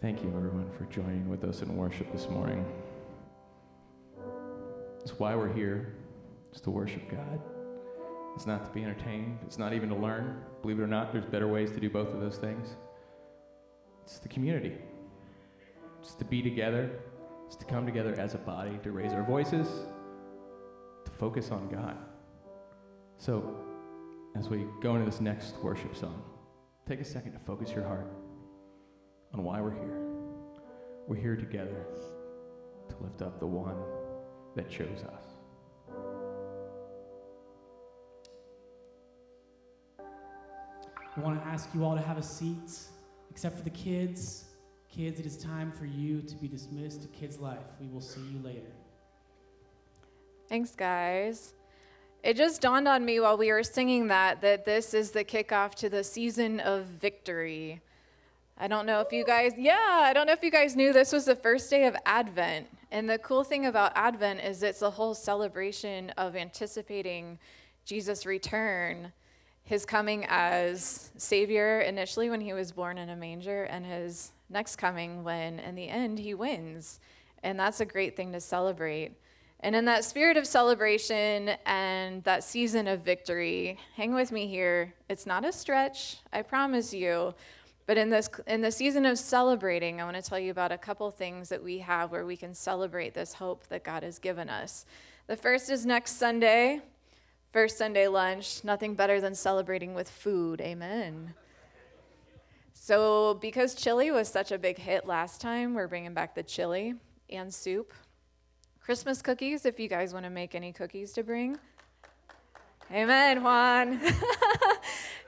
Thank you, everyone, for joining with us in worship this morning. It's why we're here, it's to worship God. It's not to be entertained, it's not even to learn. Believe it or not, there's better ways to do both of those things. It's the community, it's to be together, it's to come together as a body, to raise our voices, to focus on God. So, as we go into this next worship song, take a second to focus your heart on why we're here. We're here together to lift up the one that chose us. I want to ask you all to have a seat, except for the kids. Kids, it is time for you to be dismissed to Kids Life. We will see you later. Thanks, guys. It just dawned on me while we were singing that that this is the kickoff to the season of victory. I don't know if you guys, yeah, I don't know if you guys knew this was the first day of Advent. And the cool thing about Advent is it's a whole celebration of anticipating Jesus' return, his coming as Savior initially when he was born in a manger, and his next coming when, in the end, he wins. And that's a great thing to celebrate. And in that spirit of celebration and that season of victory, hang with me here. It's not a stretch, I promise you. But in this in the season of celebrating, I want to tell you about a couple things that we have where we can celebrate this hope that God has given us. The first is next Sunday, first Sunday lunch. Nothing better than celebrating with food. Amen. So, because chili was such a big hit last time, we're bringing back the chili and soup. Christmas cookies, if you guys want to make any cookies to bring. Amen, Juan.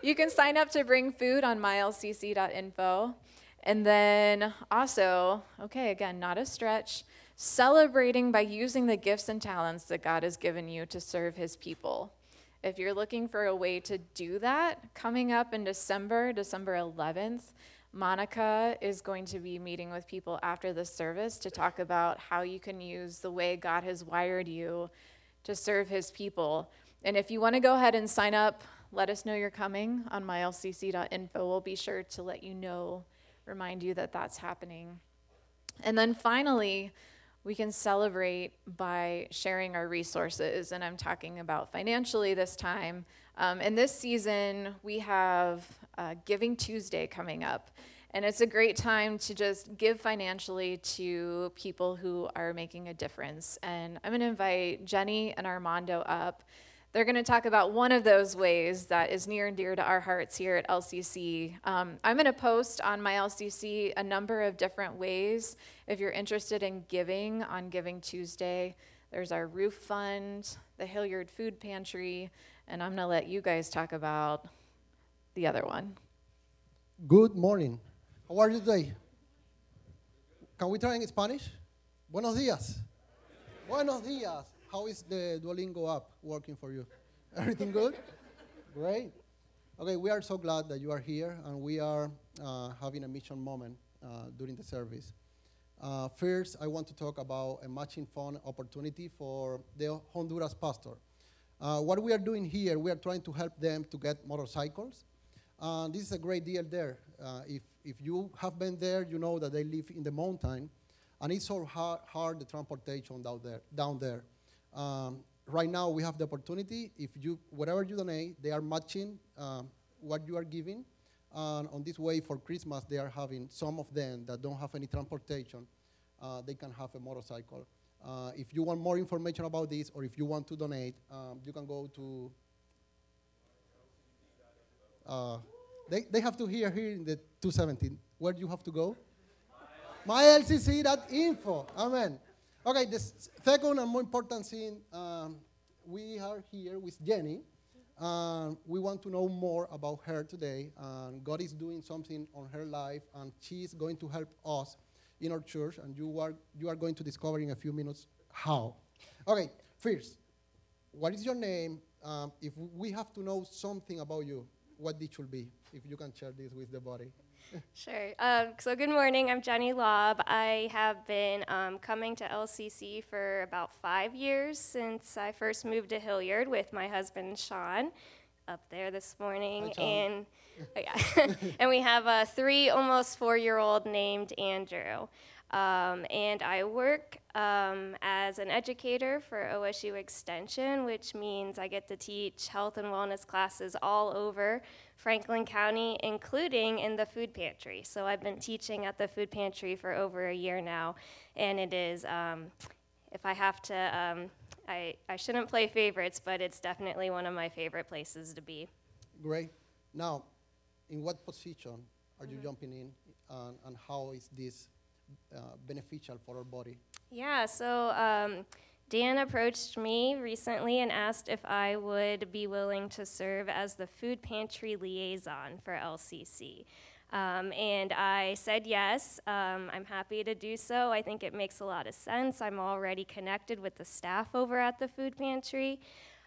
you can sign up to bring food on mylcc.info. And then also, okay, again, not a stretch, celebrating by using the gifts and talents that God has given you to serve his people. If you're looking for a way to do that, coming up in December, December 11th, Monica is going to be meeting with people after the service to talk about how you can use the way God has wired you to serve his people. And if you want to go ahead and sign up, let us know you're coming on mylcc.info. We'll be sure to let you know, remind you that that's happening. And then finally, we can celebrate by sharing our resources. And I'm talking about financially this time. Um, in this season, we have uh, Giving Tuesday coming up. And it's a great time to just give financially to people who are making a difference. And I'm going to invite Jenny and Armando up. They're going to talk about one of those ways that is near and dear to our hearts here at LCC. Um, I'm going to post on my LCC a number of different ways if you're interested in giving on Giving Tuesday. There's our roof fund, the Hilliard Food Pantry, and I'm going to let you guys talk about the other one. Good morning. How are you today? Can we try in Spanish? Buenos días. Buenos días. How is the Duolingo app working for you? Everything good? Great. Okay, we are so glad that you are here and we are uh, having a mission moment uh, during the service. Uh, first, I want to talk about a matching fund opportunity for the Honduras pastor. Uh, what we are doing here, we are trying to help them to get motorcycles. Uh, this is a great deal there. Uh, if, if you have been there, you know that they live in the mountain, and it's so hard, hard the transportation down there. Down there. Um, right now, we have the opportunity. If you, whatever you donate, they are matching um, what you are giving. And on this way, for Christmas, they are having some of them that don't have any transportation. Uh, they can have a motorcycle. Uh, if you want more information about this, or if you want to donate, um, you can go to. Uh, they, they have to hear here in the 217. Where do you have to go? MyLCC.info. Amen. Okay, the second and more important thing, um, we are here with Jenny. Um, we want to know more about her today. And God is doing something on her life, and she's going to help us in our church. And you are you are going to discover in a few minutes how. Okay, first, what is your name? Um, if we have to know something about you, what it should be? If you can share this with the body. Sure. Um, so, good morning. I'm Jenny Lobb. I have been um, coming to LCC for about five years since I first moved to Hilliard with my husband, Sean. Up there this morning, and oh, yeah. and we have a three, almost four-year-old named Andrew. Um, and I work um, as an educator for OSU Extension, which means I get to teach health and wellness classes all over Franklin County, including in the food pantry. So I've been teaching at the food pantry for over a year now, and it is, um, if I have to, um, I, I shouldn't play favorites, but it's definitely one of my favorite places to be. Great. Now, in what position are you jumping in, and, and how is this uh, beneficial for our body? Yeah, so um, Dan approached me recently and asked if I would be willing to serve as the food pantry liaison for LCC. Um, and I said yes. Um, I'm happy to do so. I think it makes a lot of sense. I'm already connected with the staff over at the food pantry.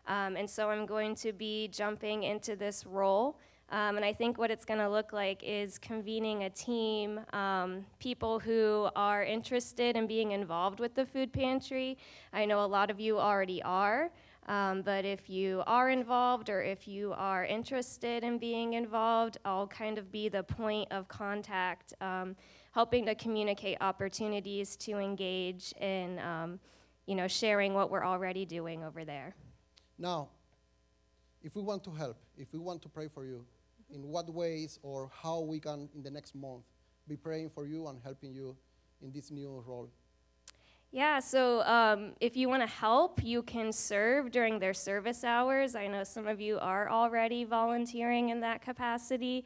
Um, and so I'm going to be jumping into this role. Um, and I think what it's going to look like is convening a team, um, people who are interested in being involved with the food pantry. I know a lot of you already are, um, but if you are involved or if you are interested in being involved, I'll kind of be the point of contact, um, helping to communicate opportunities to engage in, um, you know, sharing what we're already doing over there. Now, if we want to help, if we want to pray for you, in what ways or how we can, in the next month, be praying for you and helping you in this new role? Yeah, so um, if you want to help, you can serve during their service hours. I know some of you are already volunteering in that capacity.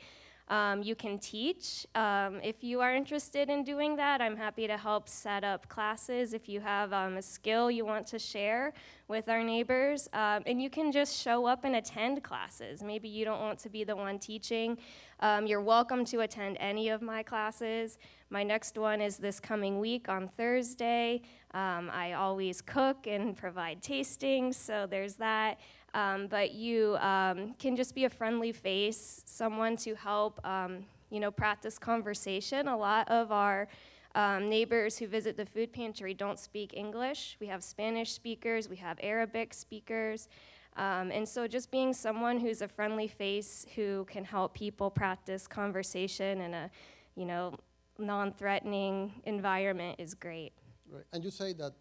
Um, you can teach. Um, if you are interested in doing that, I'm happy to help set up classes if you have um, a skill you want to share with our neighbors. Um, and you can just show up and attend classes. Maybe you don't want to be the one teaching. Um, you're welcome to attend any of my classes. My next one is this coming week on Thursday. Um, I always cook and provide tastings, so there's that. Um, but you um, can just be a friendly face, someone to help, um, you know, practice conversation. A lot of our um, neighbors who visit the food pantry don't speak English. We have Spanish speakers, we have Arabic speakers. Um, and so just being someone who's a friendly face who can help people practice conversation in a, you know, non-threatening environment is great. Right. And you say that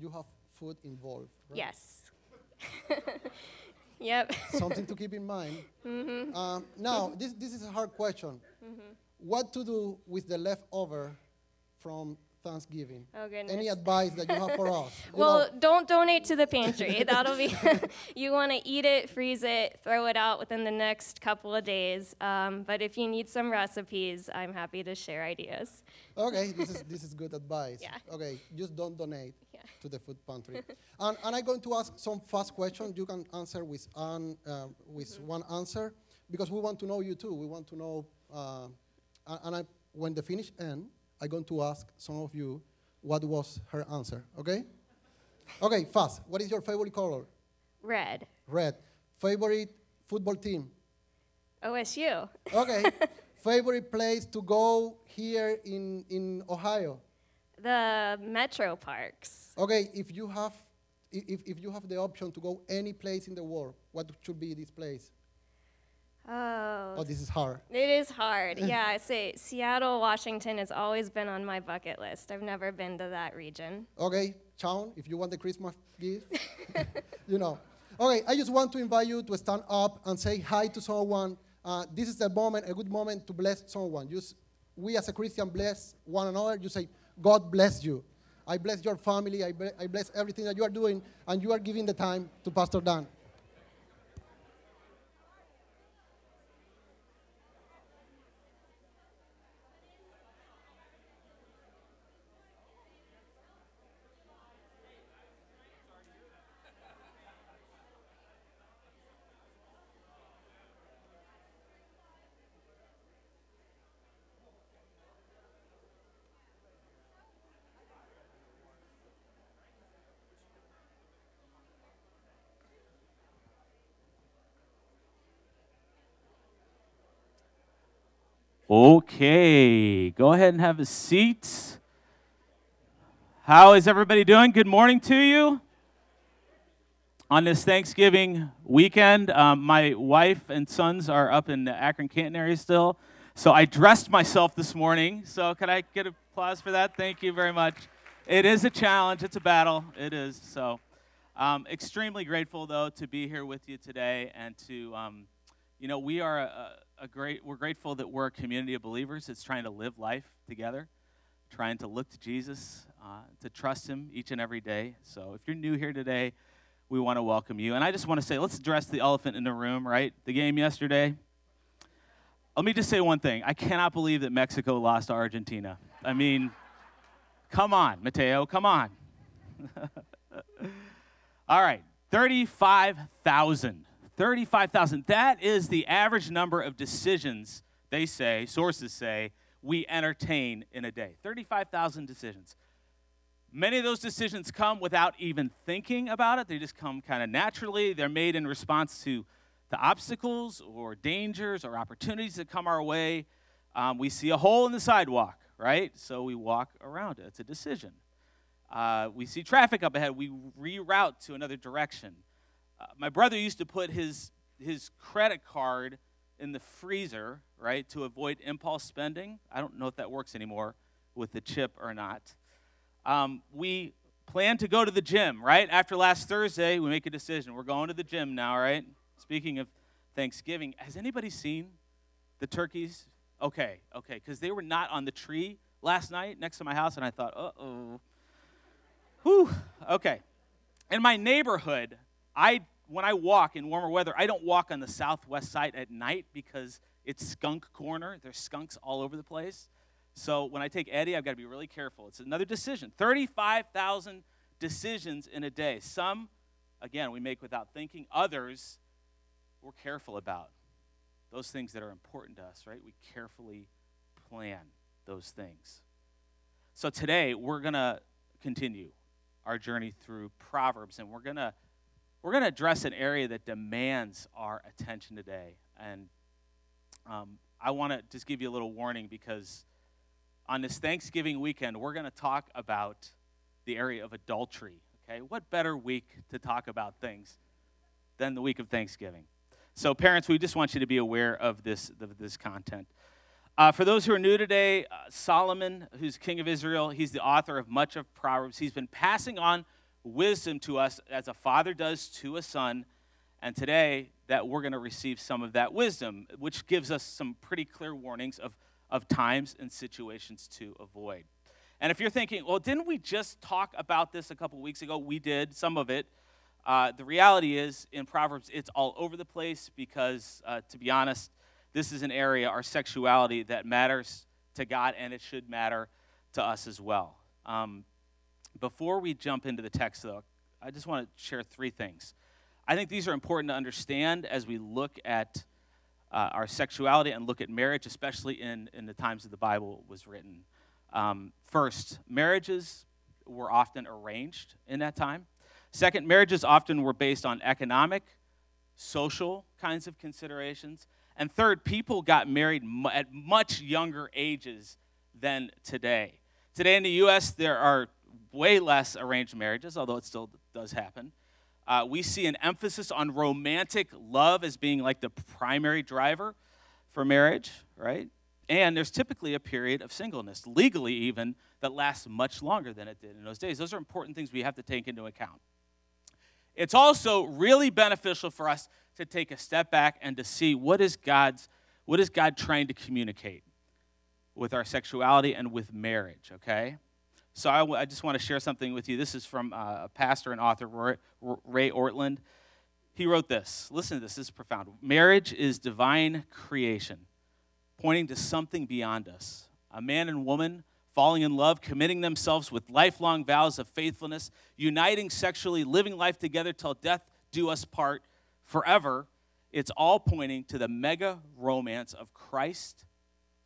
you have food involved, right? Yes. yep. Something to keep in mind. Um, now, this, this is a hard question. What to do with the leftover from Thanksgiving? Oh goodness. Any advice that you have for us? Well, know, don't donate to the pantry. That'll be. you want to eat it, freeze it, throw it out within the next couple of days. Um, but if you need some recipes, I'm happy to share ideas. okay, this is, this is good advice. Yeah. Okay, just don't donate. To the food pantry. and, and I'm going to ask some fast questions. You can answer with, an, uh, with Mm-hmm. one answer because we want to know you too. We want to know, uh, and- I, when the finish end, I'm going to ask some of you what was her answer, okay? Okay, fast. What is your favorite color? Red. Red. Favorite football team? OSU. Okay. favorite place to go here in, in Ohio? The Metro Parks. Okay, if you have if, if you have the option to go any place in the world, what should be this place? Oh. Oh, this is hard. It is hard. yeah, I say Seattle, Washington has always been on my bucket list. I've never been to that region. Okay, Sean, if you want the Christmas gift, you know. Okay, I just want to invite you to stand up and say hi to someone. Uh, this is the moment, a good moment to bless someone. Just, we as a Christian bless one another. You say, God bless you. I bless your family. I, bless everything that you are doing, and you are giving the time to Pastor Dan. Okay, go ahead and have a seat. How is everybody doing? Good morning to you. on this Thanksgiving weekend, um, my wife and sons are up in the Akron Canton area still. So I dressed myself this morning. So can I get applause for that? Thank you very much. It is a challenge, it's a battle. It is. So um, extremely grateful, though, to be here with you today and to, um, you know, we are a, a great, we're grateful that we're a community of believers that's trying to live life together, trying to look to Jesus, uh, to trust Him each and every day. So if you're new here today, we want to welcome you. And I just want to say, let's address the elephant in the room, right? The game yesterday. Let me just say one thing. I cannot believe that Mexico lost to Argentina. I mean, come on, Mateo, come on. All right, 35,000. 35,000. That is the average number of decisions, they say, sources say, we entertain in a day. 35,000 decisions. Many of those decisions come without even thinking about it. They just come kind of naturally. They're made in response to the obstacles or dangers or opportunities that come our way. Um, we see a hole in the sidewalk, right? So we walk around it. It's a decision. Uh, we see traffic up ahead. We reroute to another direction. Uh, my brother used to put his, his credit card in the freezer, right, to avoid impulse spending. I don't know if that works anymore with the chip or not. Um, we plan to go to the gym, right? After last Thursday, we make a decision. We're going to the gym now, right? Speaking of Thanksgiving, has anybody seen the turkeys? Okay, okay, because they were not on the tree last night next to my house, and I thought, uh oh. Whew, okay. In my neighborhood, I when I walk in warmer weather, I don't walk on the southwest side at night because it's skunk corner. There's skunks all over the place. So when I take Eddie, I've got to be really careful. It's another decision. 35,000 decisions in a day. Some, again, we make without thinking. Others, we're careful about. Those things that are important to us, right? We carefully plan those things. So today, we're going to continue our journey through Proverbs, and we're going to we're going to address an area that demands our attention today. And um, I want to just give you a little warning because on this Thanksgiving weekend, we're going to talk about the area of adultery. Okay, what better week to talk about things than the week of Thanksgiving? So, parents, we just want you to be aware of this, of this content. Uh, for those who are new today, uh, Solomon, who's king of Israel, he's the author of much of Proverbs. He's been passing on wisdom to us as a father does to a son. And today, that we're going to receive some of that wisdom, which gives us some pretty clear warnings of of times and situations to avoid. And if you're thinking, well, didn't we just talk about this a couple weeks ago? We did, some of it. Uh, the reality is, in Proverbs, it's all over the place because, uh, to be honest, this is an area, our sexuality, that matters to God and it should matter to us as well. Um, before we jump into the text, though, I just want to share three things. I think these are important to understand as we look at uh, our sexuality and look at marriage, especially in, in the times that the Bible was written. Um, first, marriages were often arranged in that time. Second, marriages often were based on economic, social kinds of considerations. And third, people got married at much younger ages than today. Today in the U.S., there are way less arranged marriages, although it still does happen. Uh, we see an emphasis on romantic love as being like the primary driver for marriage, right? And there's typically a period of singleness, legally even, that lasts much longer than it did in those days. Those are important things we have to take into account. It's also really beneficial for us to take a step back and to see what is God's what is God trying to communicate with our sexuality and with marriage, okay? So I, w- I just want to share something with you. This is from uh, a pastor and author, Ray Ortlund. He wrote this. Listen to this, this is profound. Marriage is divine creation, pointing to something beyond us. A man and woman falling in love, committing themselves with lifelong vows of faithfulness, uniting sexually, living life together till death do us part forever. It's all pointing to the mega romance of Christ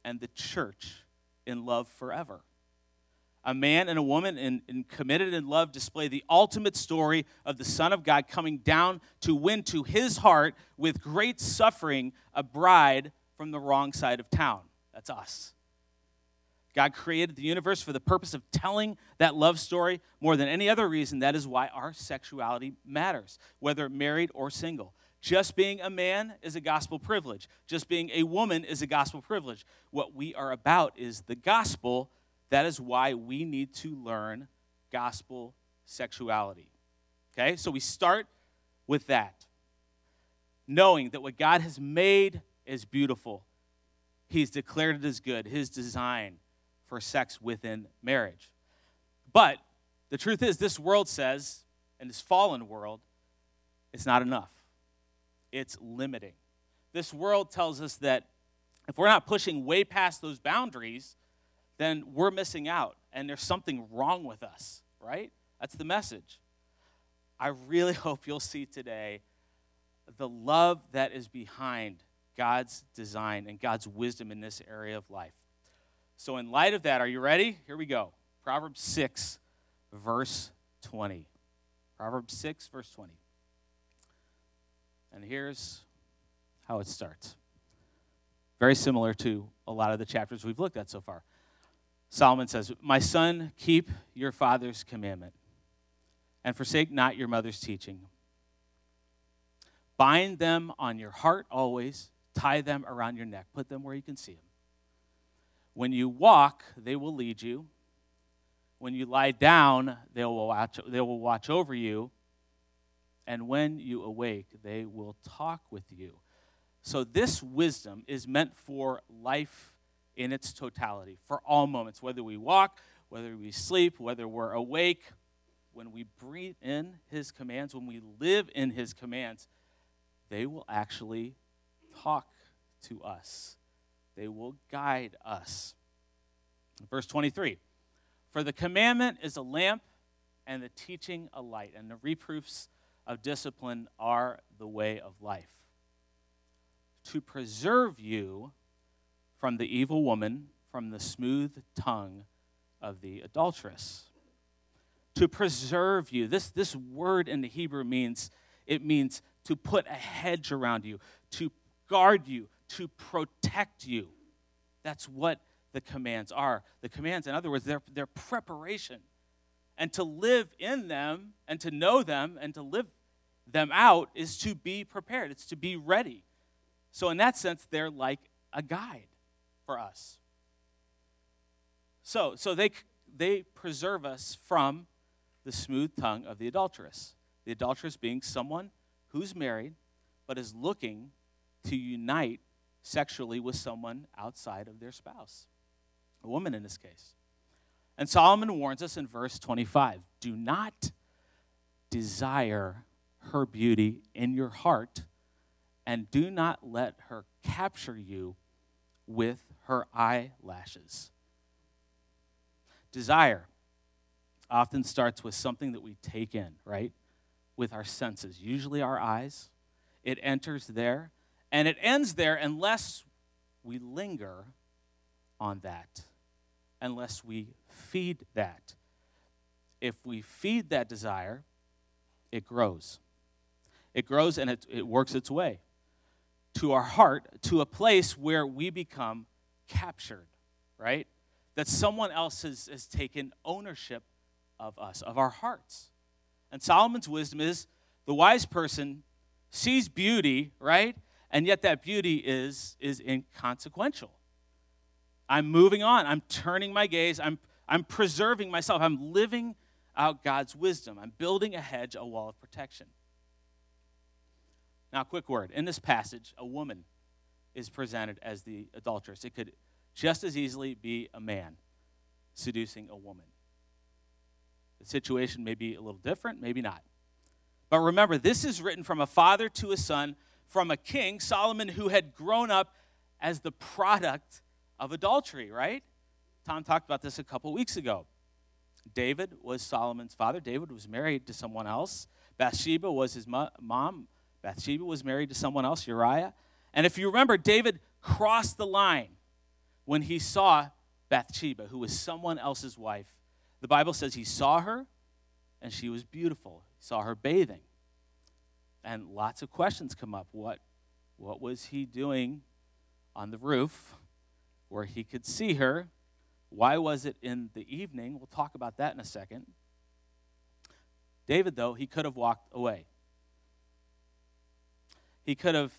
and the church in love forever a man and a woman in, in, committed in love display the ultimate story of the Son of God coming down to win to his heart with great suffering a bride from the wrong side of town. That's us. God created the universe for the purpose of telling that love story more than any other reason. That is why our sexuality matters, whether married or single. Just being a man is a gospel privilege. Just being a woman is a gospel privilege. What we are about is the gospel. That is why we need to learn gospel sexuality. Okay? So we start with that. Knowing that what God has made is beautiful. He's declared it as good, his design for sex within marriage. But the truth is, this world says, in this fallen world, it's not enough. It's limiting. This world tells us that if we're not pushing way past those boundaries, then we're missing out and there's something wrong with us, right? That's the message. I really hope you'll see today the love that is behind God's design and God's wisdom in this area of life. So, in light of that, are you ready? Here we go. Proverbs 6, verse 20. Proverbs 6, verse 20. And here's how it starts. Very similar to a lot of the chapters we've looked at so far. Solomon says, My son, keep your father's commandment, and forsake not your mother's teaching. Bind them on your heart always, tie them around your neck, put them where you can see them. When you walk, they will lead you. When you lie down, they will watch, they will watch over you. And when you awake, they will talk with you. So, this wisdom is meant for life in its totality, for all moments, whether we walk, whether we sleep, whether we're awake. When we breathe in His commands, when we live in His commands, they will actually talk to us they will guide us. Verse 23 For the commandment is a lamp, and the teaching a light, and the reproofs of discipline are the way of life. To preserve you from the evil woman, from the smooth tongue of the adulteress. To preserve you. This, this word in the Hebrew means it means to put a hedge around you, to guard you, to protect you. That's what the commands are. The commands, in other words, they're, they're preparation. And to live in them and to know them and to live them out is to be prepared, it's to be ready. So, in that sense, they're like a guide for us. So, so they, they preserve us from the smooth tongue of the adulteress. The adulteress being someone who's married but is looking to unite sexually with someone outside of their spouse, a woman in this case. And Solomon warns us in verse 25 do not desire her beauty in your heart, and do not let her capture you with her eyelashes. Desire often starts with something that we take in, right? With our senses, usually our eyes. It enters there and it ends there unless we linger on that, unless we feed that. If we feed that desire, it grows. It grows and it, it works its way to our heart, to a place where we become captured, right? That someone else has, has taken ownership of us, of our hearts. And Solomon's wisdom is the wise person sees beauty, right? and yet that beauty is, is inconsequential. I'm moving on. I'm turning my gaze. I'm, I'm preserving myself. I'm living out God's wisdom. I'm building a hedge, a wall of protection. Now, quick word. In this passage, a woman is presented as the adulteress. It could just as easily be a man seducing a woman. The situation may be a little different, maybe not. But remember, this is written from a father to a son from a king, Solomon, who had grown up as the product of adultery, right? Tom talked about this a couple weeks ago. David was Solomon's father. David was married to someone else. Bathsheba was his mom. Bathsheba was married to someone else, Uriah. And if you remember, David crossed the line when he saw Bathsheba, who was someone else's wife. The Bible says he saw her and she was beautiful. He saw her bathing. And lots of questions come up. What, what was he doing on the roof where he could see her? Why was it in the evening? We'll talk about that in a second. David, though, he could have walked away. He could have,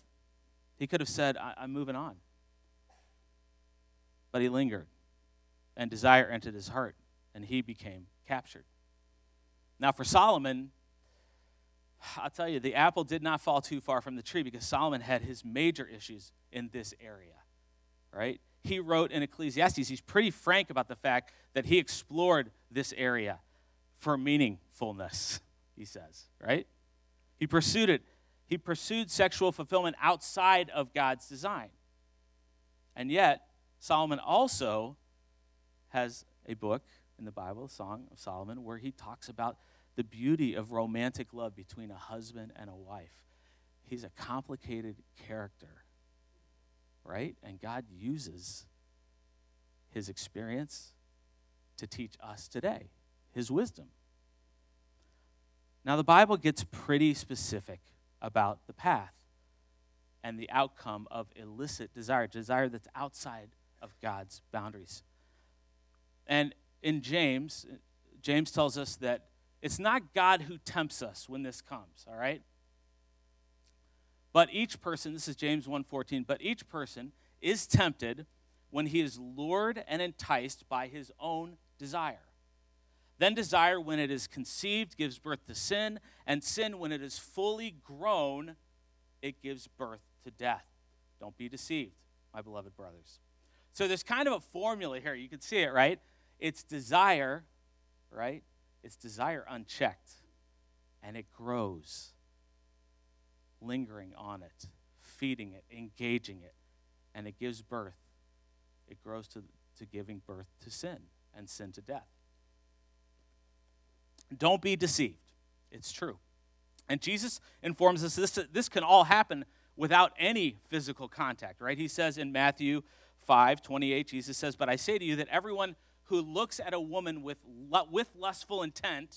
he could have said, I'm moving on. But he lingered, and desire entered his heart, and he became captured. Now, for Solomon, I'll tell you, the apple did not fall too far from the tree because Solomon had his major issues in this area, right? He wrote in Ecclesiastes, he's pretty frank about the fact that he explored this area for meaningfulness, he says, right? He pursued it. He pursued sexual fulfillment outside of God's design. And yet, Solomon also has a book in the Bible, Song of Solomon, where he talks about the beauty of romantic love between a husband and a wife. He's a complicated character, right? And God uses his experience to teach us today, his wisdom. Now, the Bible gets pretty specific about the path and the outcome of illicit desire, desire that's outside of God's boundaries. And in James, James tells us that it's not God who tempts us when this comes, all right? But each person, this is James 1:14, but each person is tempted when he is lured and enticed by his own desire. Then desire, when it is conceived, gives birth to sin, and sin, when it is fully grown, it gives birth to death. Don't be deceived, my beloved brothers. So there's kind of a formula here. You can see it, right? It's desire, right? It's desire unchecked, and it grows, lingering on it, feeding it, engaging it, and it gives birth. It grows to, to giving birth to sin, and sin to death. Don't be deceived. It's true. And Jesus informs us this, this can all happen without any physical contact, right? He says in Matthew 5 28, Jesus says, But I say to you that everyone who looks at a woman with, with lustful intent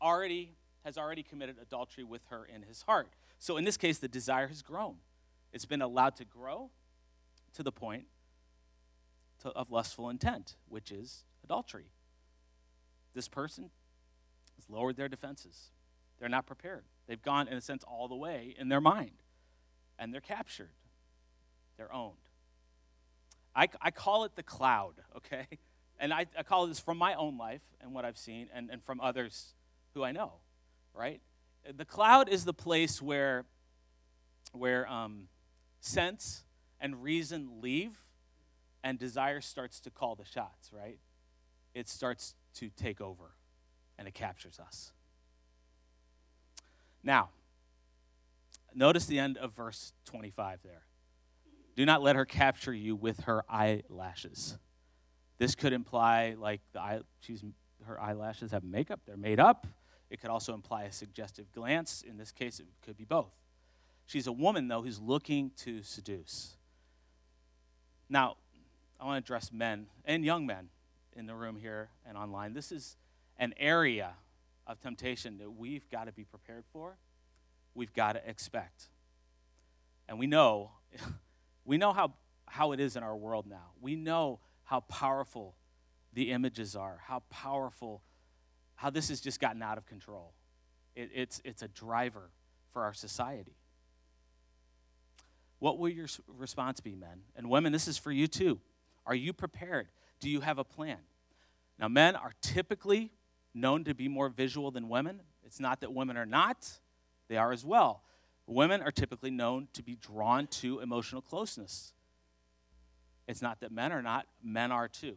already has already committed adultery with her in his heart. So in this case, the desire has grown. It's been allowed to grow to the point to, of lustful intent, which is adultery. This person has lowered their defenses. They're not prepared. They've gone, in a sense, all the way in their mind, and they're captured. They're owned. I, I call it the cloud, okay? And I, I call this from my own life and what I've seen and, and from others who I know, right? The cloud is the place where, where um, sense and reason leave and desire starts to call the shots, right? It starts to take over and it captures us. Now, notice the end of verse 25 there. Do not let her capture you with her eyelashes. This could imply like the eye, she's, her eyelashes have makeup, they're made up. It could also imply a suggestive glance. In this case, it could be both. She's a woman, though, who's looking to seduce. Now, I want to address men and young men in the room here and online. This is an area of temptation that we've got to be prepared for, we've got to expect. And we know, we know how, how it is in our world now. We know how powerful the images are, how powerful, how this has just gotten out of control. It, it's, it's a driver for our society. What will your response be, men? And women, this is for you too. Are you prepared? Do you have a plan? Now, men are typically known to be more visual than women. It's not that women are not, they are as well. Women are typically known to be drawn to emotional closeness. It's not that men are not, men are too.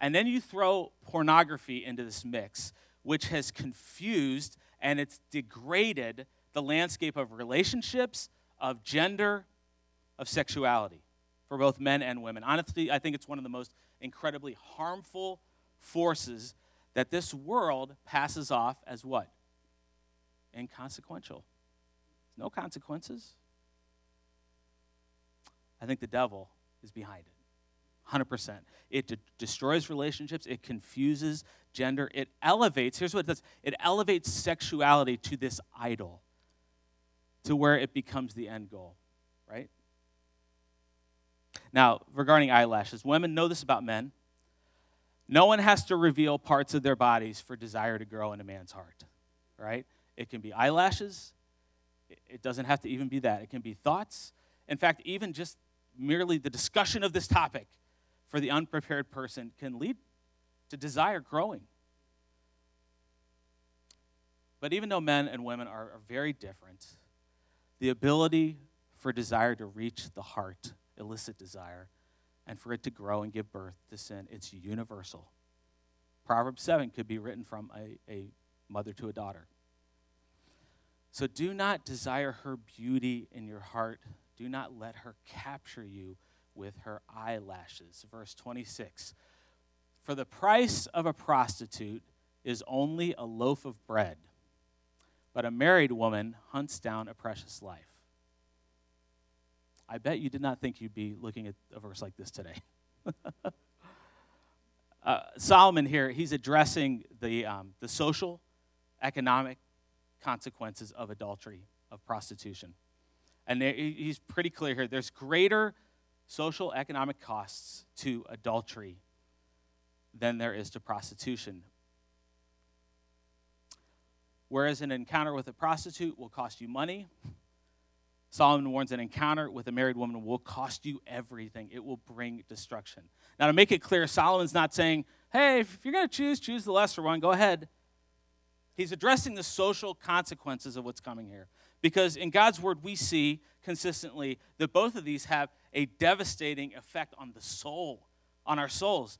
And then you throw pornography into this mix, which has confused and it's degraded the landscape of relationships, of gender, of sexuality for both men and women. Honestly, I think it's one of the most incredibly harmful forces that this world passes off as what? Inconsequential. No consequences. I think the devil is behind it. 100%. It de- destroys relationships, it confuses gender, it elevates, here's what it does it elevates sexuality to this idol, to where it becomes the end goal, right? Now, regarding eyelashes, women know this about men. No one has to reveal parts of their bodies for desire to grow in a man's heart, right? It can be eyelashes. It doesn't have to even be that. It can be thoughts. In fact, even just merely the discussion of this topic for the unprepared person can lead to desire growing. But even though men and women are, are very different, the ability for desire to reach the heart, illicit desire, and for it to grow and give birth to sin, it's universal. Proverbs 7 could be written from a, a mother to a daughter. So do not desire her beauty in your heart. Do not let her capture you with her eyelashes. Verse 26 For the price of a prostitute is only a loaf of bread, but a married woman hunts down a precious life. I bet you did not think you'd be looking at a verse like this today. uh, Solomon here, he's addressing the, um, the social, economic consequences of adultery, of prostitution. And he's pretty clear here there's greater social, economic costs to adultery than there is to prostitution. Whereas an encounter with a prostitute will cost you money, Solomon warns an encounter with a married woman will cost you everything. It will bring destruction. Now, to make it clear, Solomon's not saying, hey, if you're going to choose, choose the lesser one, go ahead. He's addressing the social consequences of what's coming here. Because in God's word, we see consistently that both of these have a devastating effect on the soul, on our souls.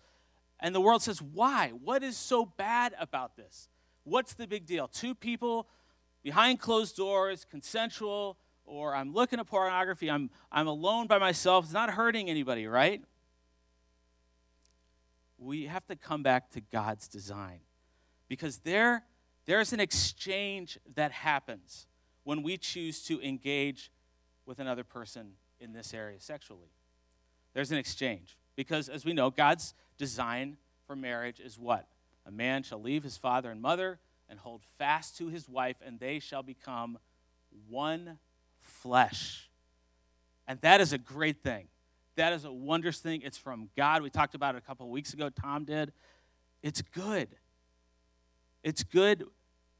And the world says, why? What is so bad about this? What's the big deal? Two people behind closed doors, consensual, or I'm looking at pornography, I'm, I'm alone by myself, it's not hurting anybody, right? We have to come back to God's design because there, there's an exchange that happens when we choose to engage with another person in this area sexually. There's an exchange because, as we know, God's design for marriage is what? A man shall leave his father and mother and hold fast to his wife, and they shall become one flesh. And that is a great thing. That is a wondrous thing. It's from God. We talked about it a couple weeks ago. Tom did. It's good. It's good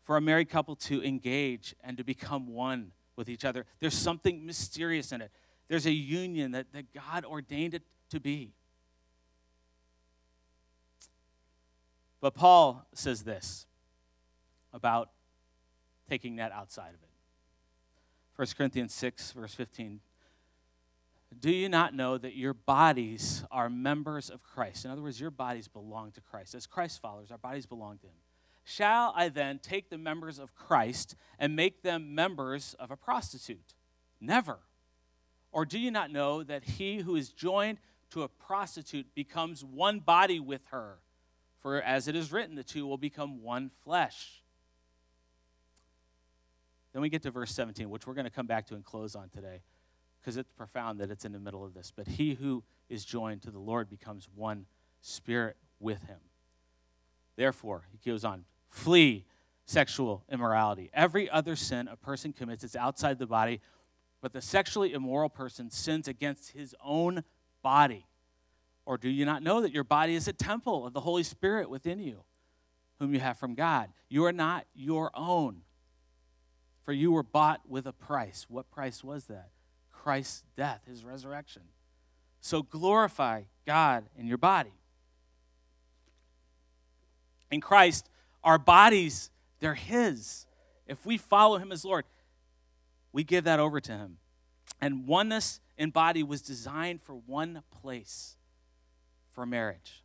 for a married couple to engage and to become one with each other. There's something mysterious in it. There's a union that, that God ordained it to be. But Paul says this about taking that outside of it. 1 Corinthians 6, verse 15. Do you not know that your bodies are members of Christ? In other words, your bodies belong to Christ. As Christ followers, our bodies belong to Him. Shall I then take the members of Christ and make them members of a prostitute? Never. Or do you not know that he who is joined to a prostitute becomes one body with her? For as it is written, the two will become one flesh. Then we get to verse 17, which we're going to come back to and close on today because it's profound that it's in the middle of this. But he who is joined to the Lord becomes one spirit with him. Therefore, he goes on, flee sexual immorality. Every other sin a person commits is outside the body, but the sexually immoral person sins against his own body. Or do you not know that your body is a temple of the Holy Spirit within you, whom you have from God? You are not your own. For you were bought with a price. What price was that? Christ's death, his resurrection. So glorify God in your body. In Christ, our bodies, they're his. If we follow him as Lord, we give that over to him. And oneness in body was designed for one place for marriage.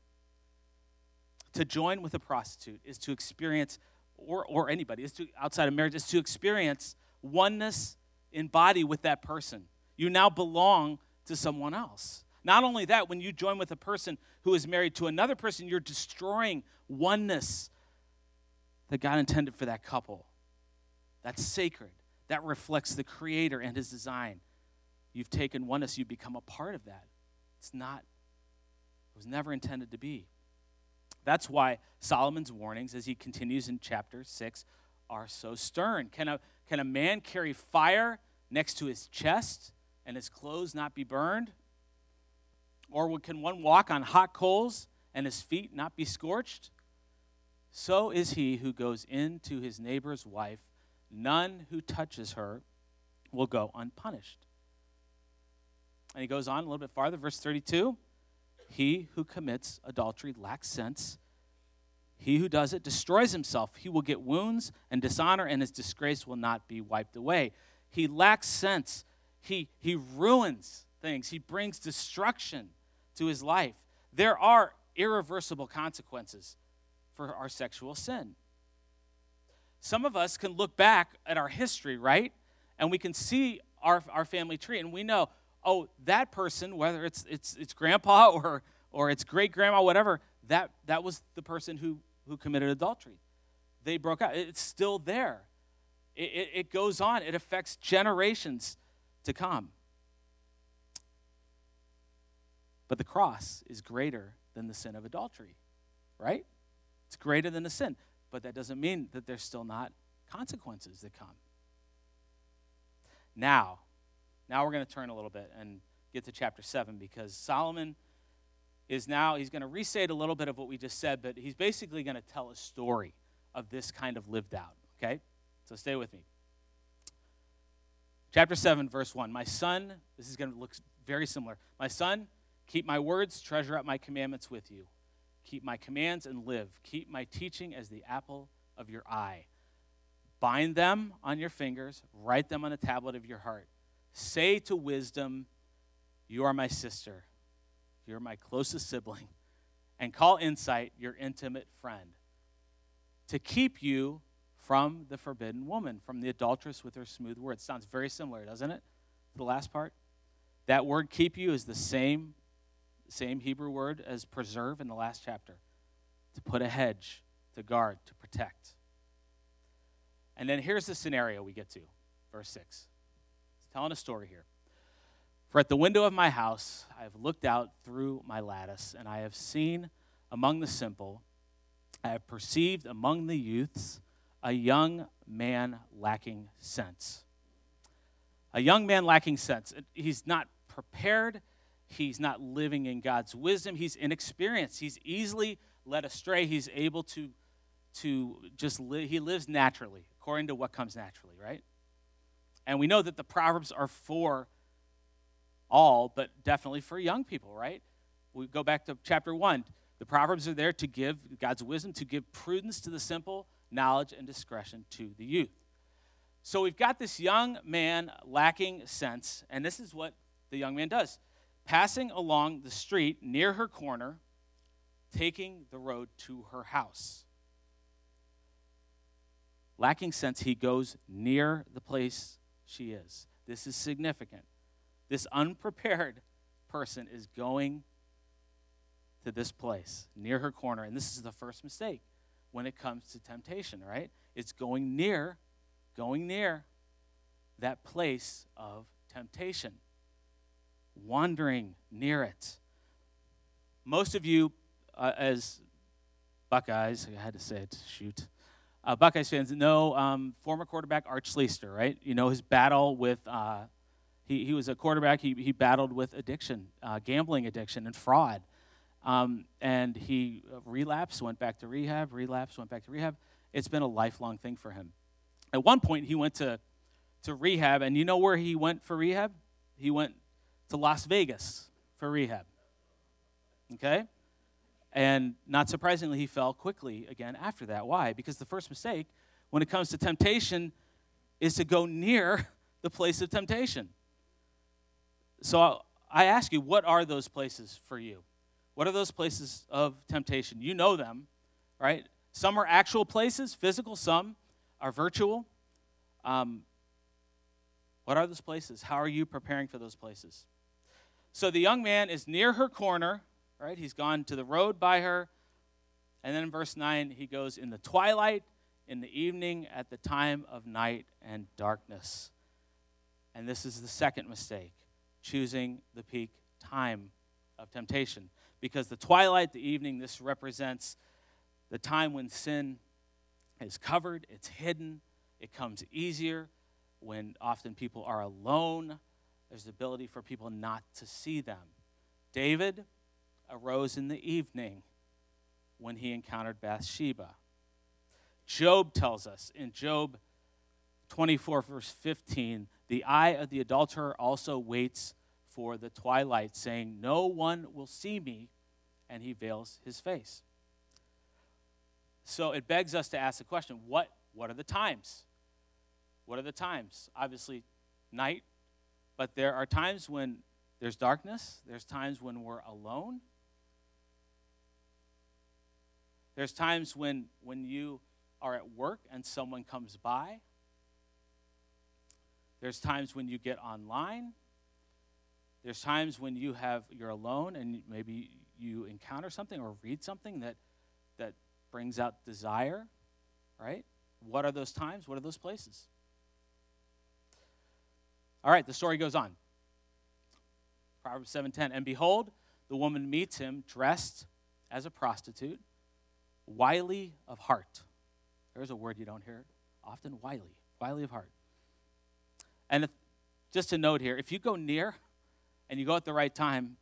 To join with a prostitute is to experience or, or anybody, is to, outside of marriage, is to experience oneness in body with that person. You now belong to someone else. Not only that, when you join with a person who is married to another person, you're destroying oneness that God intended for that couple. That's sacred. That reflects the Creator and His design. You've taken oneness, you become a part of that. It's not, it was never intended to be. That's why Solomon's warnings, as he continues in chapter 6, are so stern. Can a, can a man carry fire next to his chest and his clothes not be burned? Or can one walk on hot coals and his feet not be scorched? So is he who goes into his neighbor's wife. None who touches her will go unpunished. And he goes on a little bit farther, verse 32 He who commits adultery lacks sense. He who does it destroys himself. He will get wounds and dishonor, and his disgrace will not be wiped away. He lacks sense. He, he ruins things, he brings destruction to his life. There are irreversible consequences for our sexual sin. Some of us can look back at our history, right? And we can see our, our family tree, and we know, oh, that person, whether it's, it's, it's grandpa or, or it's great grandma, whatever, that, that was the person who, who committed adultery. They broke out. It's still there. It, it, it goes on, it affects generations to come. But the cross is greater than the sin of adultery, right? It's greater than the sin. But that doesn't mean that there's still not consequences that come. Now, now we're going to turn a little bit and get to chapter 7 because Solomon is now, he's going to restate a little bit of what we just said, but he's basically going to tell a story of this kind of lived out, okay? So stay with me. Chapter 7, verse 1. My son, this is going to look very similar. My son, keep my words, treasure up my commandments with you. Keep my commands and live. Keep my teaching as the apple of your eye. Bind them on your fingers, write them on a tablet of your heart. Say to wisdom, You are my sister, you're my closest sibling, and call insight your intimate friend. To keep you from the forbidden woman, from the adulteress with her smooth words. Sounds very similar, doesn't it? The last part. That word keep you is the same, same Hebrew word as preserve in the last chapter. To put a hedge, to guard, to protect. And then here's the scenario we get to, verse 6. Telling a story here. For at the window of my house I have looked out through my lattice, and I have seen among the simple, I have perceived among the youths a young man lacking sense. A young man lacking sense. He's not prepared. He's not living in God's wisdom. He's inexperienced. He's easily led astray. He's able to, to just live, he lives naturally, according to what comes naturally, right? And we know that the Proverbs are for all, but definitely for young people, right? We go back to chapter one. The Proverbs are there to give God's wisdom, to give prudence to the simple, knowledge and discretion to the youth. So we've got this young man lacking sense, and this is what the young man does. Passing along the street near her corner, taking the road to her house. Lacking sense, he goes near the place she is. This is significant. This unprepared person is going to this place near her corner, and this is the first mistake when it comes to temptation, right? It's going near, going near that place of temptation, wandering near it. Most of you, uh, as Buckeyes, I had to say it, shoot. Uh, Buckeyes fans know um, former quarterback Art Schlichter, right? You know his battle with, uh, he, he was a quarterback, he, he battled with addiction, uh, gambling addiction, and fraud. Um, and he relapsed, went back to rehab, relapsed, went back to rehab. It's been a lifelong thing for him. At one point, he went to, to rehab, and you know where he went for rehab? He went to Las Vegas for rehab. Okay? And not surprisingly, he fell quickly again after that. Why? Because the first mistake when it comes to temptation is to go near the place of temptation. So I ask you, what are those places for you? What are those places of temptation? You know them, right? Some are actual places, physical, some are virtual. Um, what are those places? How are you preparing for those places? So the young man is near her corner, right? He's gone to the road by her. And then in verse 9, he goes in the twilight, in the evening, at the time of night and darkness. And this is the second mistake choosing the peak time of temptation because the twilight, the evening, this represents the time when sin is covered, it's hidden, it comes easier. When often people are alone, there's the ability for people not to see them. David arose in the evening when he encountered Bathsheba. Job tells us in Job 24, verse 15, the eye of the adulterer also waits for the twilight, saying, No one will see me, and he veils his face. So it begs us to ask the question what, what are the times? What are the times? Obviously, night, but there are times when there's darkness, there's times when we're alone. There's times when, when you are at work and someone comes by. There's times when you get online. There's times when you have you're alone and maybe you encounter something or read something that that brings out desire, right? What are those times? What are those places? All right, the story goes on. Proverbs 7:10, and behold, the woman meets him dressed as a prostitute, wily of heart. There's a word you don't hear often, wily, wily of heart. And if, just a note here, if you go near and you go at the right time,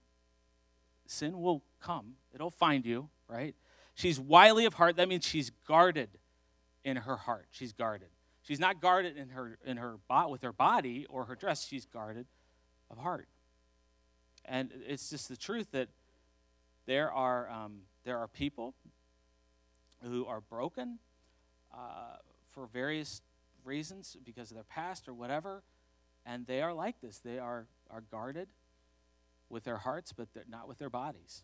sin will come. It'll find you, right? She's wily of heart. That means she's guarded in her heart. She's guarded. She's not guarded in her in her with her body or her dress. She's guarded of heart. And it's just the truth that there are, um, there are people who are broken uh, for various reasons because of their past or whatever, and they are like this. They are, are guarded with their hearts, but not with their bodies.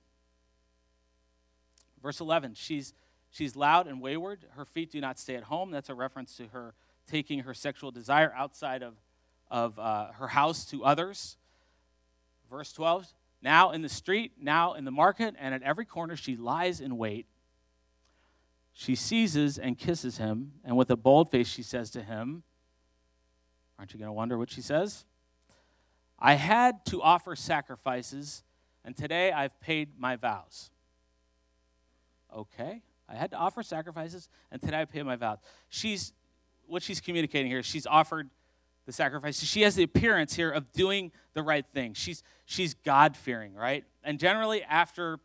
Verse 11, she's, she's loud and wayward. Her feet do not stay at home. That's a reference to her taking her sexual desire outside of, of uh, her house to others. Verse 12 Now in the street, now in the market, and at every corner she lies in wait. She seizes and kisses him, and with a bold face she says to him, Aren't you going to wonder what she says? I had to offer sacrifices, and today I've paid my vows. Okay, I had to offer sacrifices, and today I paid my vows. She's what she's communicating here. She's offered the sacrifice. She has the appearance here of doing the right thing. She's, she's God fearing, right? And generally, after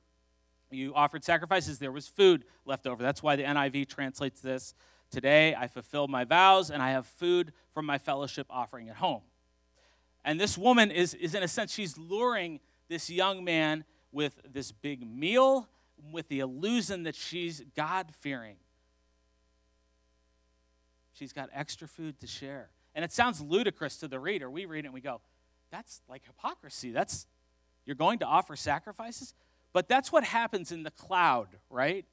you offered sacrifices, there was food left over. That's why the NIV translates this Today I fulfill my vows, and I have food from my fellowship offering at home. And this woman is, is in a sense, she's luring this young man with this big meal, with the illusion that she's God fearing. She's got extra food to share. And it sounds ludicrous to the reader. We read it and we go, that's like hypocrisy. That's you're going to offer sacrifices? But that's what happens in the cloud, right?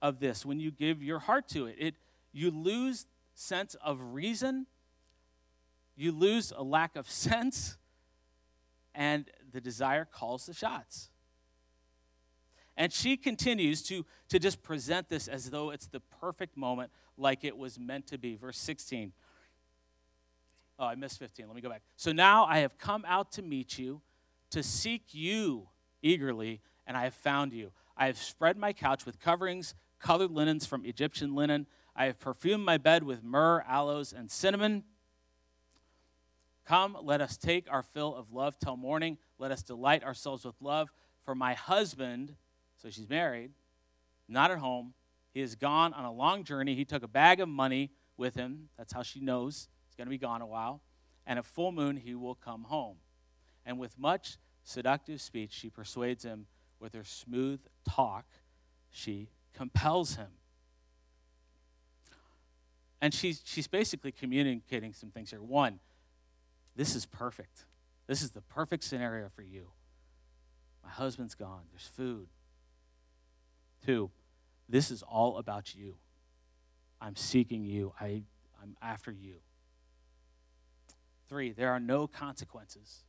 Of this when you give your heart to it. It you lose sense of reason, you lose a lack of sense, and the desire calls the shots. And she continues to, to just present this as though it's the perfect moment, like it was meant to be. Verse 16. Oh, I missed 15. Let me go back. So now I have come out to meet you, to seek you eagerly, and I have found you. I have spread my couch with coverings, colored linens from Egyptian linen. I have perfumed my bed with myrrh, aloes, and cinnamon. Come, let us take our fill of love till morning. Let us delight ourselves with love. For my husband, so she's married, not at home. He is gone on a long journey. He took a bag of money with him. That's how she knows he's going to be gone a while. And at full moon, he will come home. And with much seductive speech, she persuades him. With her smooth talk, she compels him. And she's, she's basically communicating some things here. One, this is perfect. This is the perfect scenario for you. My husband's gone, there's food. Two, this is all about you. I'm seeking you, I, I'm after you. Three, there are no consequences.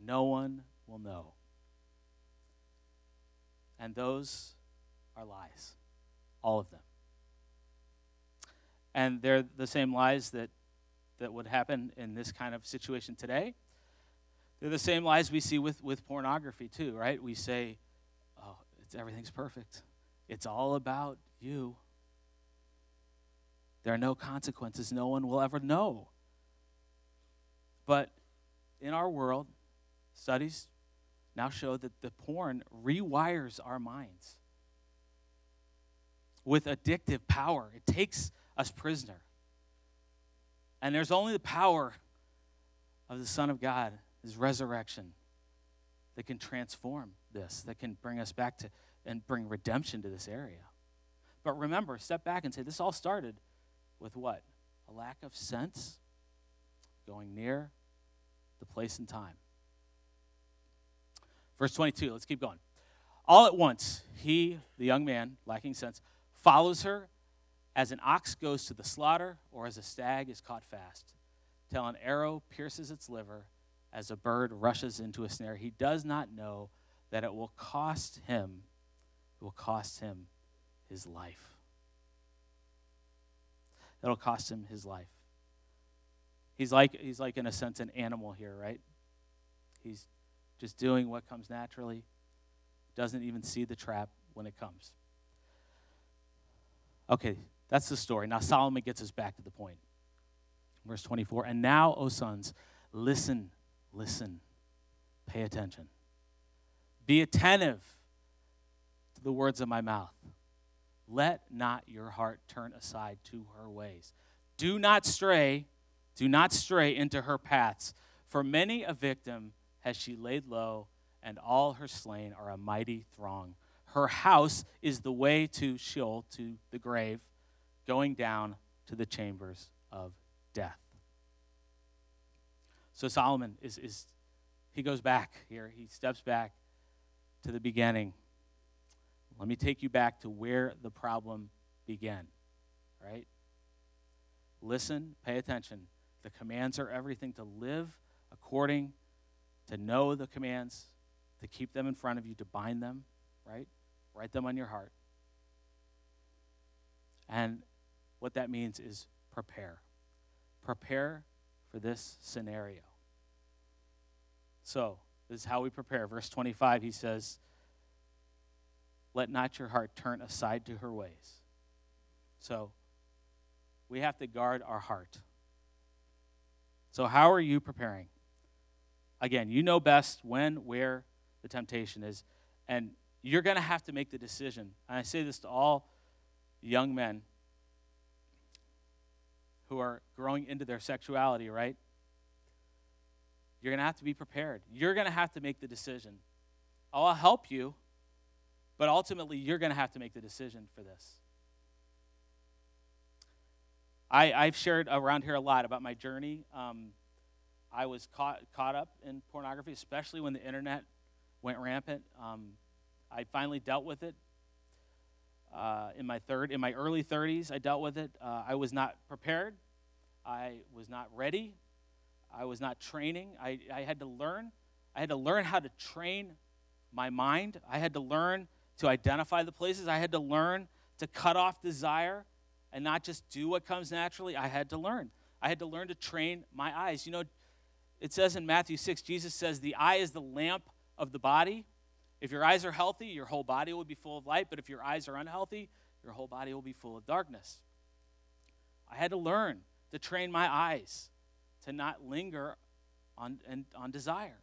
No one will know. And those are lies, all of them. And they're the same lies that, that would happen in this kind of situation today. They're the same lies we see with, with pornography, too, right? We say, oh, it's, everything's perfect. It's all about you. There are no consequences. No one will ever know. But in our world, studies now show that the porn rewires our minds with addictive power. It takes us prisoner. And there's only the power of the Son of God, his resurrection, that can transform this, that can bring us back to and bring redemption to this area. But remember, step back and say this all started with what? A lack of sense going near the place and time. Verse 22, let's keep going. All at once, he, the young man, lacking sense, follows her as an ox goes to the slaughter or as a stag is caught fast, till an arrow pierces its liver, as a bird rushes into a snare. He does not know that it will cost him, it will cost him his life. It'll cost him his life. He's like, he's like, in a sense, an animal here, right? He's just doing what comes naturally, doesn't even see the trap when it comes. Okay, that's the story. Now Solomon gets us back to the point. Verse 24 And now, O sons, listen, listen, pay attention. Be attentive to the words of my mouth. Let not your heart turn aside to her ways. Do not stray, do not stray into her paths. For many a victim has she laid low, and all her slain are a mighty throng. Her house is the way to Sheol, to the grave, going down to the chambers of death. So Solomon is, is he goes back here, he steps back to the beginning. Let me take you back to where the problem began, right? Listen, pay attention. The commands are everything to live according to know the commands, to keep them in front of you, to bind them, right? Write them on your heart. And what that means is prepare. Prepare for this scenario. So, this is how we prepare. Verse 25, he says, Let not your heart turn aside to her ways. So, we have to guard our heart. So, how are you preparing? Again, you know best when, where the temptation is. And you're going to have to make the decision. And I say this to all young men who are growing into their sexuality, right? You're going to have to be prepared. You're going to have to make the decision. I'll help you, but ultimately, you're going to have to make the decision for this. I, I've shared around here a lot about my journey. Um, I was caught, caught up in pornography, especially when the internet went rampant. Um, I finally dealt with it uh, in my third, in my early 30s. I dealt with it. Uh, I was not prepared. I was not ready. I was not training. I, I had to learn. I had to learn how to train my mind. I had to learn to identify the places. I had to learn to cut off desire and not just do what comes naturally. I had to learn. I had to learn to train my eyes. You know, it says in Matthew 6, Jesus says, The eye is the lamp of the body. If your eyes are healthy, your whole body will be full of light. But if your eyes are unhealthy, your whole body will be full of darkness. I had to learn to train my eyes to not linger on, and, on desire.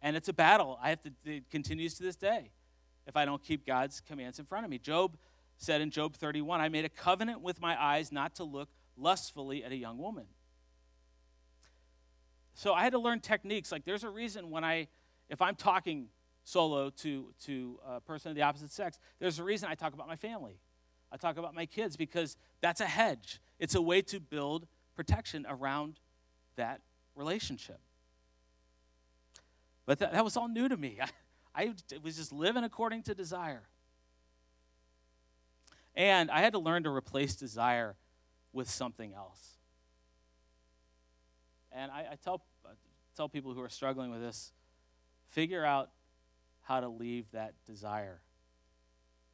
And it's a battle. I have to, it continues to this day if I don't keep God's commands in front of me. Job said in Job 31, I made a covenant with my eyes not to look lustfully at a young woman. So I had to learn techniques. Like there's a reason when I, if I'm talking solo to, to a person of the opposite sex, there's a reason I talk about my family. I talk about my kids because that's a hedge. It's a way to build protection around that relationship. But that, that was all new to me. I, I was just living according to desire. And I had to learn to replace desire with something else. And I, I tell, I tell people who are struggling with this figure out how to leave that desire.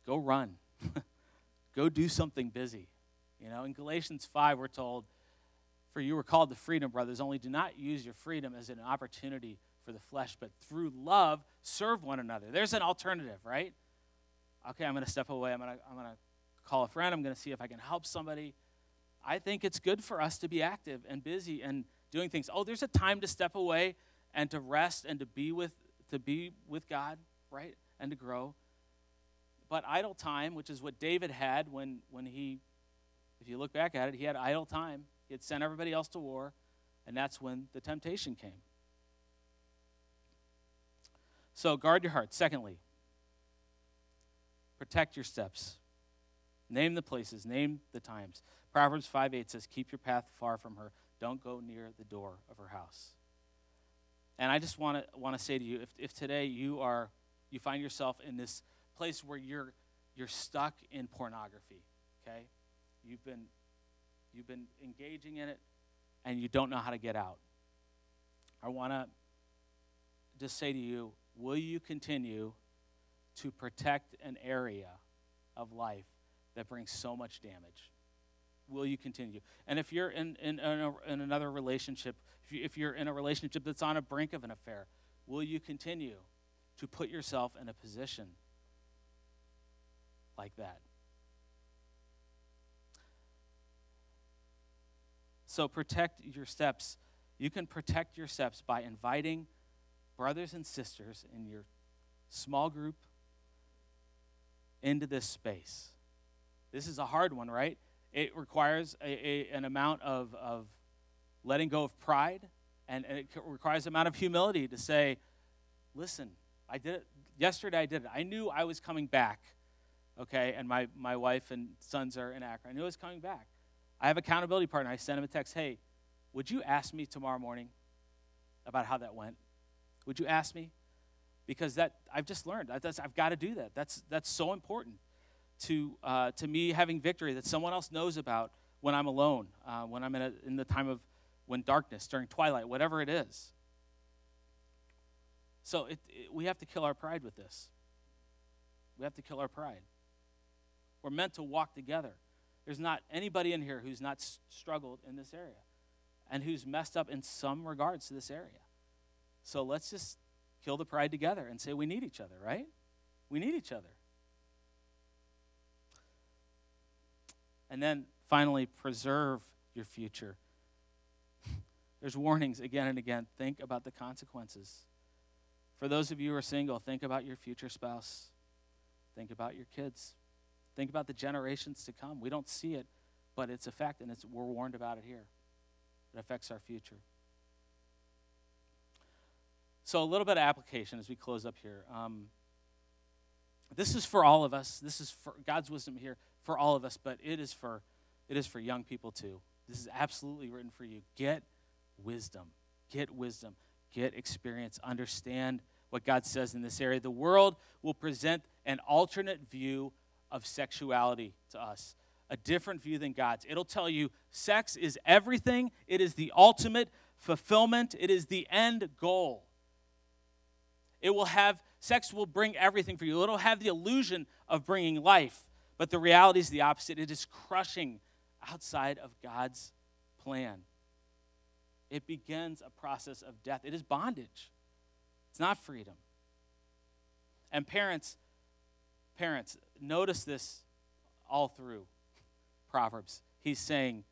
Go run. Go do something busy. You know, in Galatians 5, we're told, For you were called to freedom, brothers, only do not use your freedom as an opportunity for the flesh, but through love, serve one another. There's an alternative, right? Okay, I'm going to step away. I'm going to, I'm going to call a friend. I'm going to see if I can help somebody. I think it's good for us to be active and busy and doing things. Oh, there's a time to step away and to rest and to be with to be with God, right? And to grow. But idle time, which is what David had when, when he, if you look back at it, he had idle time. He had sent everybody else to war, and that's when the temptation came. So guard your heart. Secondly, protect your steps. Name the places, name the times. Proverbs 5 8 says, Keep your path far from her. Don't go near the door of her house. And I just want to want to say to you, if, if today you are you find yourself in this place where you're you're stuck in pornography, okay? You've been you've been engaging in it and you don't know how to get out. I want to just say to you, will you continue to protect an area of life that brings so much damage? Will you continue? And if you're in, in, in, a, in another relationship, if, you, if you're in a relationship that's on a brink of an affair, will you continue to put yourself in a position like that? So protect your steps. You can protect your steps by inviting brothers and sisters in your small group into this space. This is a hard one, right? It requires a, a, an amount of, of letting go of pride, and, and it requires an amount of humility to say, listen, I did it. Yesterday I did it. I knew I was coming back, okay? And my, my wife and sons are in Akron. I knew I was coming back. I have accountability partner. I sent him a text, hey, would you ask me tomorrow morning about how that went? Would you ask me? Because that I've just learned. I've got to do that. That's, that's so important to, uh, to me having victory that someone else knows about when I'm alone, uh, when I'm in, a, in the time of when darkness, during twilight, whatever it is. So it, it, we have to kill our pride with this. We have to kill our pride. We're meant to walk together. There's not anybody in here who's not struggled in this area and who's messed up in some regards to this area. So let's just kill the pride together and say we need each other, right? We need each other. And then finally, preserve your future. There's warnings again and again. Think about the consequences. For those of you who are single, think about your future spouse. Think about your kids. Think about the generations to come. We don't see it, but it's a fact, and it's, we're warned about it here. It affects our future. So, a little bit of application as we close up here. Um, this is for all of us. This is for God's wisdom here for all of us, but it is for it is for young people too. This is absolutely written for you. Get wisdom. Get wisdom. Get experience. Understand what God says in this area. The world will present an alternate view of sexuality to us, a different view than God's. It'll tell you sex is everything, it is the ultimate fulfillment, it is the end goal. It will have, sex will bring everything for you. It'll have the illusion of bringing life, but the reality is the opposite. It is crushing outside of God's plan. It begins a process of death. It is bondage. It's not freedom. And parents, parents, notice this all through Proverbs. He's saying,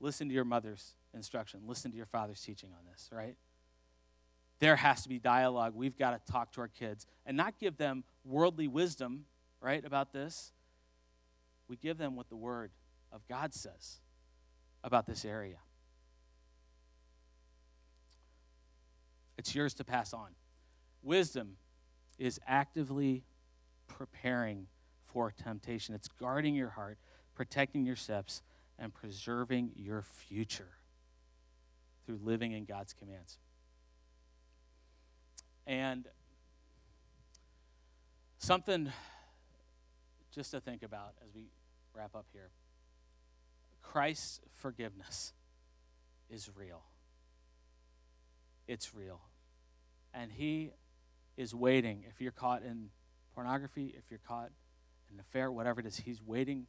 listen to your mother's instruction, listen to your father's teaching on this, right? There has to be dialogue. We've got to talk to our kids and not give them worldly wisdom, right, about this. We give them what the word of God says about this area. It's yours to pass on. Wisdom is actively preparing for temptation, it's guarding your heart, protecting your steps, and preserving your future through living in God's commands. And something just to think about as we wrap up here Christ's forgiveness is real. It's real. And He is waiting. If you're caught in pornography, if you're caught in an affair, whatever it is, He's waiting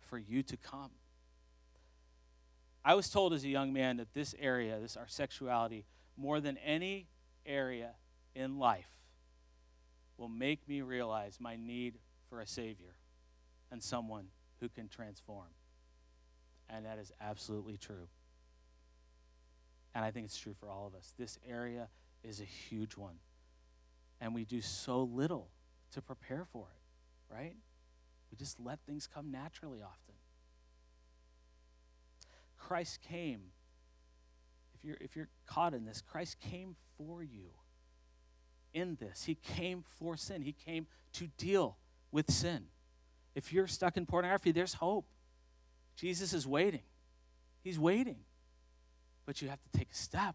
for you to come. I was told as a young man that this area, this our sexuality, more than any area in life, will make me realize my need for a Savior and someone who can transform. And that is absolutely true. And I think it's true for all of us. This area is a huge one. And we do so little to prepare for it, right? We just let things come naturally often. Christ came. If you're, if you're caught in this, Christ came for you in this. He came for sin, He came to deal with sin. If you're stuck in pornography, there's hope. Jesus is waiting. He's waiting. But you have to take a step.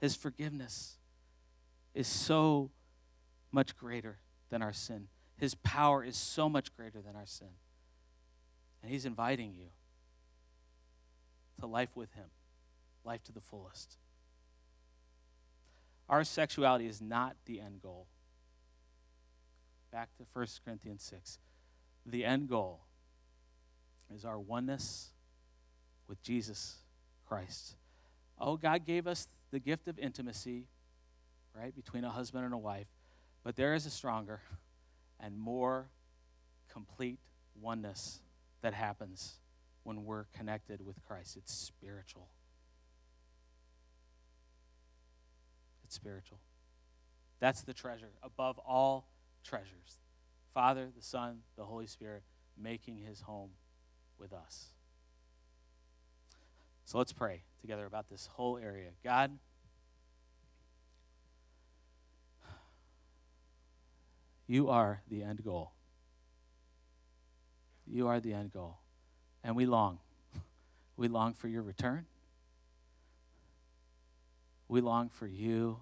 His forgiveness is so much greater than our sin. His power is so much greater than our sin. And He's inviting you to life with Him, life to the fullest. Our sexuality is not the end goal. Back to 1 Corinthians 6. The end goal is our oneness with Jesus Christ. Oh, God gave us the gift of intimacy, right, between a husband and a wife, but there is a stronger and more complete oneness that happens when we're connected with Christ. It's spiritual. It's spiritual. That's the treasure above all treasures. Father, the Son, the Holy Spirit making his home with us. So let's pray together about this whole area. God, you are the end goal. You are the end goal. And we long. We long for your return. We long for you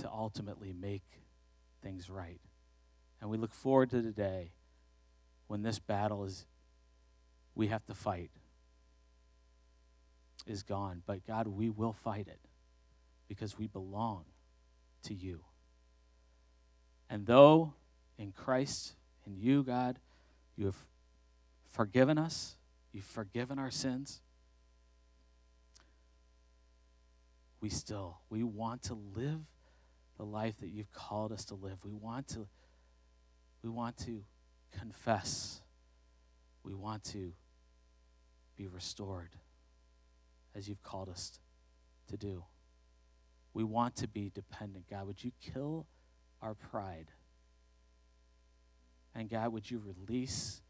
to ultimately make things right. And we look forward to the day when this battle is we have to fight is gone. But God, we will fight it because we belong to you. And though in Christ, in you, God, you have forgiven us, you've forgiven our sins, we still, we want to live the life that you've called us to live. We want to, we want to confess. We want to be restored as you've called us to do. We want to be dependent. God, would you kill our pride? And God, would you release,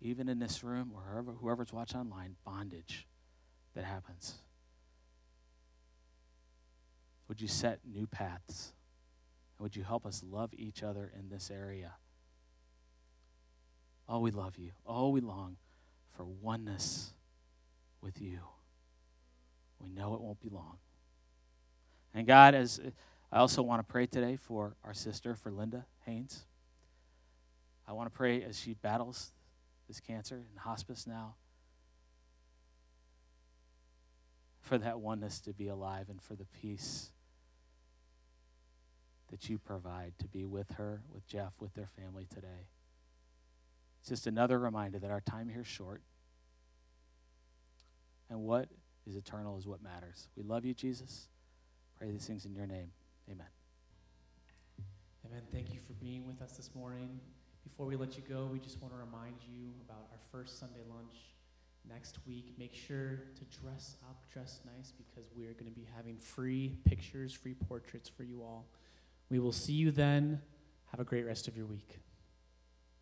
even in this room or whoever, whoever's watching online, bondage that happens? Would you set new paths? And would you help us love each other in this area? Oh, we love you. Oh, we long for oneness with you. We know it won't be long. And God, as I also want to pray today for our sister, for Linda Haynes. I want to pray as she battles this cancer in hospice now for that oneness to be alive and for the peace that you provide to be with her, with Jeff, with their family today. It's just another reminder that our time here is short. And what is eternal is what matters. We love you, Jesus. Pray these things in your name. Amen. Amen. Thank you for being with us this morning. Before we let you go, we just want to remind you about our first Sunday lunch next week. Make sure to dress up, dress nice, because we're going to be having free pictures, free portraits for you all. We will see you then. Have a great rest of your week.